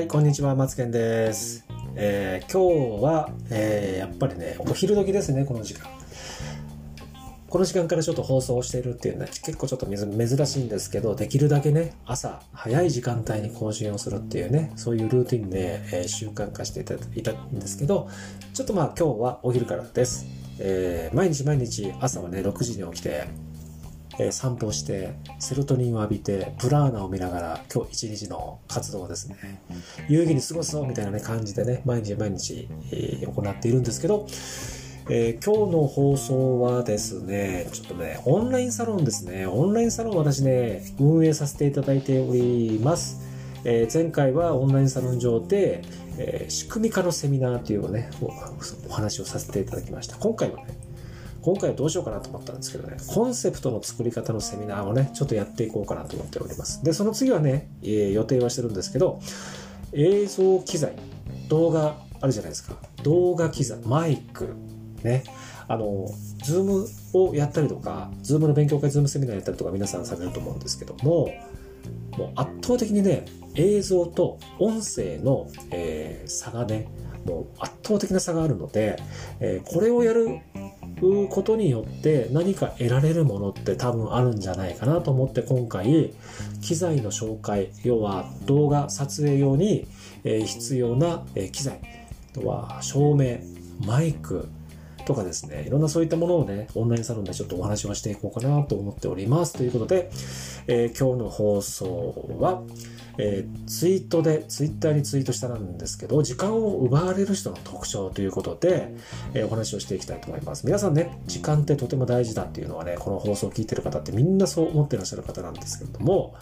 はい、こんにちは、マツケンです。えー今日は、えーやっぱりね、お昼時ですね、この時間。この時間からちょっと放送をしているっていうのは結構ちょっと珍しいんですけど、できるだけね、朝早い時間帯に更新をするっていうね、そういうルーティンで、えー習慣化していたいたんですけど、ちょっとまあ今日はお昼からです。えー毎日毎日朝はね、6時に起きて、え散歩して、セロトニンを浴びて、プラーナを見ながら、今日一日の活動をですね、有意義に過ごすぞみたいな、ね、感じでね、毎日毎日、え行っているんですけど、えー今日の放送はですね、ちょっとね、オンラインサロンですね。オンラインサロン私ね、運営させていただいております。えー前回はオンラインサロン上で、えー仕組み化のセミナーというね、おお話をさせていただきました。今回はね、今回はどうしようかなと思ったんですけどね、コンセプトの作り方のセミナーをね、ちょっとやっていこうかなと思っております。で、その次はね、えー予定はしてるんですけど、映像機材、動画あるじゃないですか。動画機材、マイク、ね。あの、ズームをやったりとか、ズームの勉強会、ズームセミナーやったりとか皆さんされると思うんですけども、もう圧倒的にね、映像と音声の、えー差がね、もう圧倒的な差があるので、えーこれをやることによって何か得られるものって多分あるんじゃないかなと思って今回機材の紹介要は動画撮影用に必要な機材。あとは照明マイクとかですねいろんなそういったものをねオンラインサロンでちょっとお話をしていこうかなと思っておりますということで、えー今日の放送はえーツイートで、ツイッターにツイートしたんですけど、時間を奪われる人の特徴ということで、えーお話をしていきたいと思います。皆さんね、時間ってとても大事だっていうのはね、この放送を聞いてる方ってみんなそう思ってらっしゃる方なんですけれども、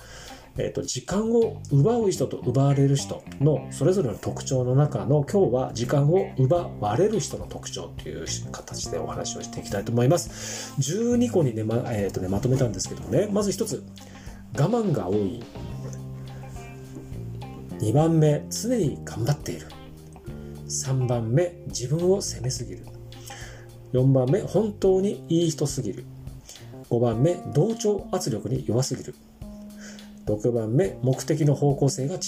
えーと、時間を奪う人と奪われる人のそれぞれの特徴の中の今日は時間を奪われる人の特徴という形でお話をしていきたいと思います。12個にね、まえーとねまとめたんですけどもね、まず一つ、我慢が多い。2番目常に頑張っている。3番目自分を責めすぎる。4番目本当にいい人すぎる。5番目同調圧力に弱すぎる。6番目目的の方向性が違う。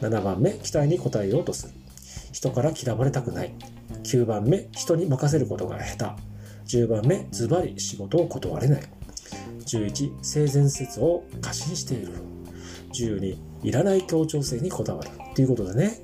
7番目期待に応えようとする。人から嫌われたくない。9番目人に任せることが下手。10番目ズバリ仕事を断れない。11性善説を過信している。12いらない協調性にこだわる。ということでね。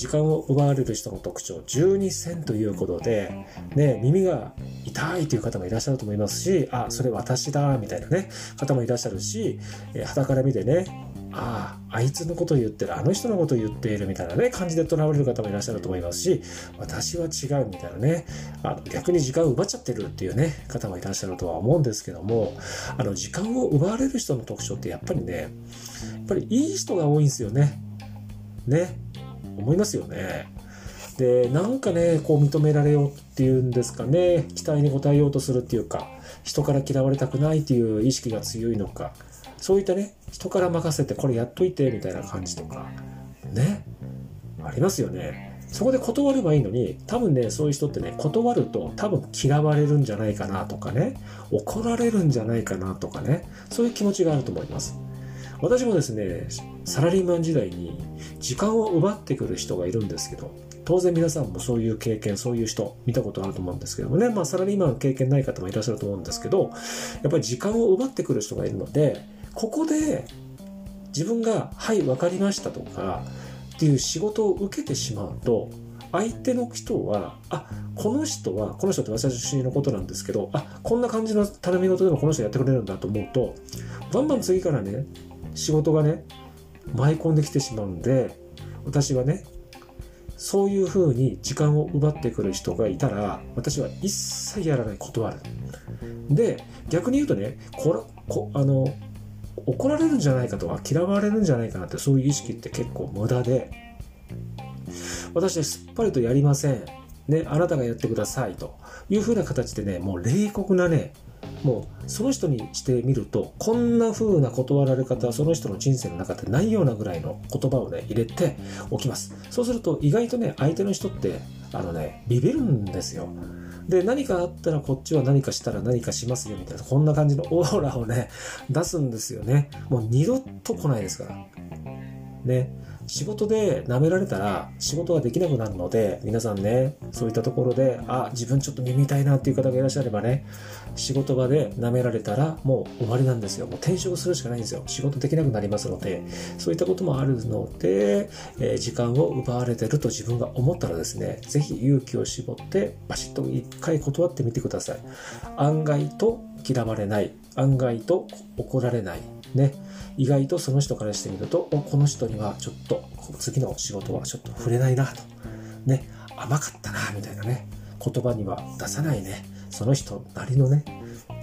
時間を奪われる人の特徴12選ということで、ね、耳が痛いという方もいらっしゃると思いますしあそれ私だみたいなね方もいらっしゃるしえ傍から見てねあああいつのこと言ってるあの人のこと言っているみたいなね感じでとらわれる方もいらっしゃると思いますし私は違うみたいなねあの逆に時間を奪っちゃってるっていうね方もいらっしゃるとは思うんですけどもあの時間を奪われる人の特徴ってやっぱりねやっぱりいい人が多いんですよね。ね。思いますよね。で、なんかね、こう認められようっていうんですかね、期待に応えようとするっていうか、人から嫌われたくないっていう意識が強いのか、そういったね、人から任せてこれやっといてみたいな感じとか、ね。ありますよね。そこで断ればいいのに、多分ね、そういう人ってね、断ると多分嫌われるんじゃないかなとかね、怒られるんじゃないかなとかね、そういう気持ちがあると思います。私もですね、サラリーマン時代に時間を奪ってくる人がいるんですけど、当然皆さんもそういう経験、そういう人見たことあると思うんですけどもね、まあサラリーマン経験ない方もいらっしゃると思うんですけど、やっぱり時間を奪ってくる人がいるので、ここで自分が、はい、わかりましたとか、っていう仕事を受けてしまうと、相手の人は、あ、この人は、この人って私のことなんですけど、あ、こんな感じの頼み事でもこの人やってくれるんだと思うと、バンバン次からね、仕事がね、舞い込んできてしまうんで、私はね、そういうふうに時間を奪ってくる人がいたら、私は一切やらない、断る。で、逆に言うとね、こらこあの怒られるんじゃないかとか嫌われるんじゃないかなってそういう意識って結構無駄で私はすっぱりとやりません、ね、あなたがやってくださいというふうな形でねもう冷酷なねもうその人にしてみるとこんな風な断られ方はその人の人生の中でないようなぐらいの言葉をね入れておきます。そうすると意外とね相手の人ってあのねビビるんですよ。で何かあったらこっちは何かしたら何かしますよみたいなこんな感じのオーラをね出すんですよね。もう二度と来ないですから。ね。仕事で舐められたら仕事ができなくなるので、皆さんね、そういったところで、あ、自分ちょっと耳痛いなっていう方がいらっしゃればね、仕事場で舐められたらもう終わりなんですよ。もう転職するしかないんですよ。仕事できなくなりますので、そういったこともあるので、えー、時間を奪われてると自分が思ったらですね、ぜひ勇気を絞ってバシッと一回断ってみてください。案外と嫌われない。案外と怒られない。ね。意外とその人からしてみると、この人にはちょっと、次の仕事はちょっと触れないなと。ね。甘かったな、みたいなね。言葉には出さないね。その人なりのね、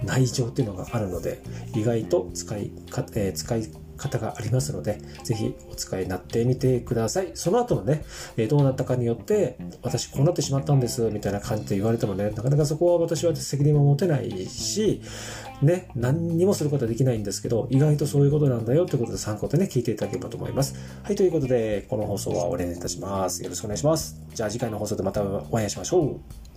内情っていうのがあるので、意外と使いか、えー、使い方がありますので、ぜひお使いになってみてください。その後のね、えどうなったかによって、私こうなってしまったんです、みたいな感じで言われてもね、なかなかそこは私は責任も持てないし、ね、何にもすることはできないんですけど、意外とそういうことなんだよということで参考でね、聞いていただければと思います。はい、ということで、この放送は終わりにいたします。よろしくお願いします。じゃあ次回の放送でまたお会いしましょう。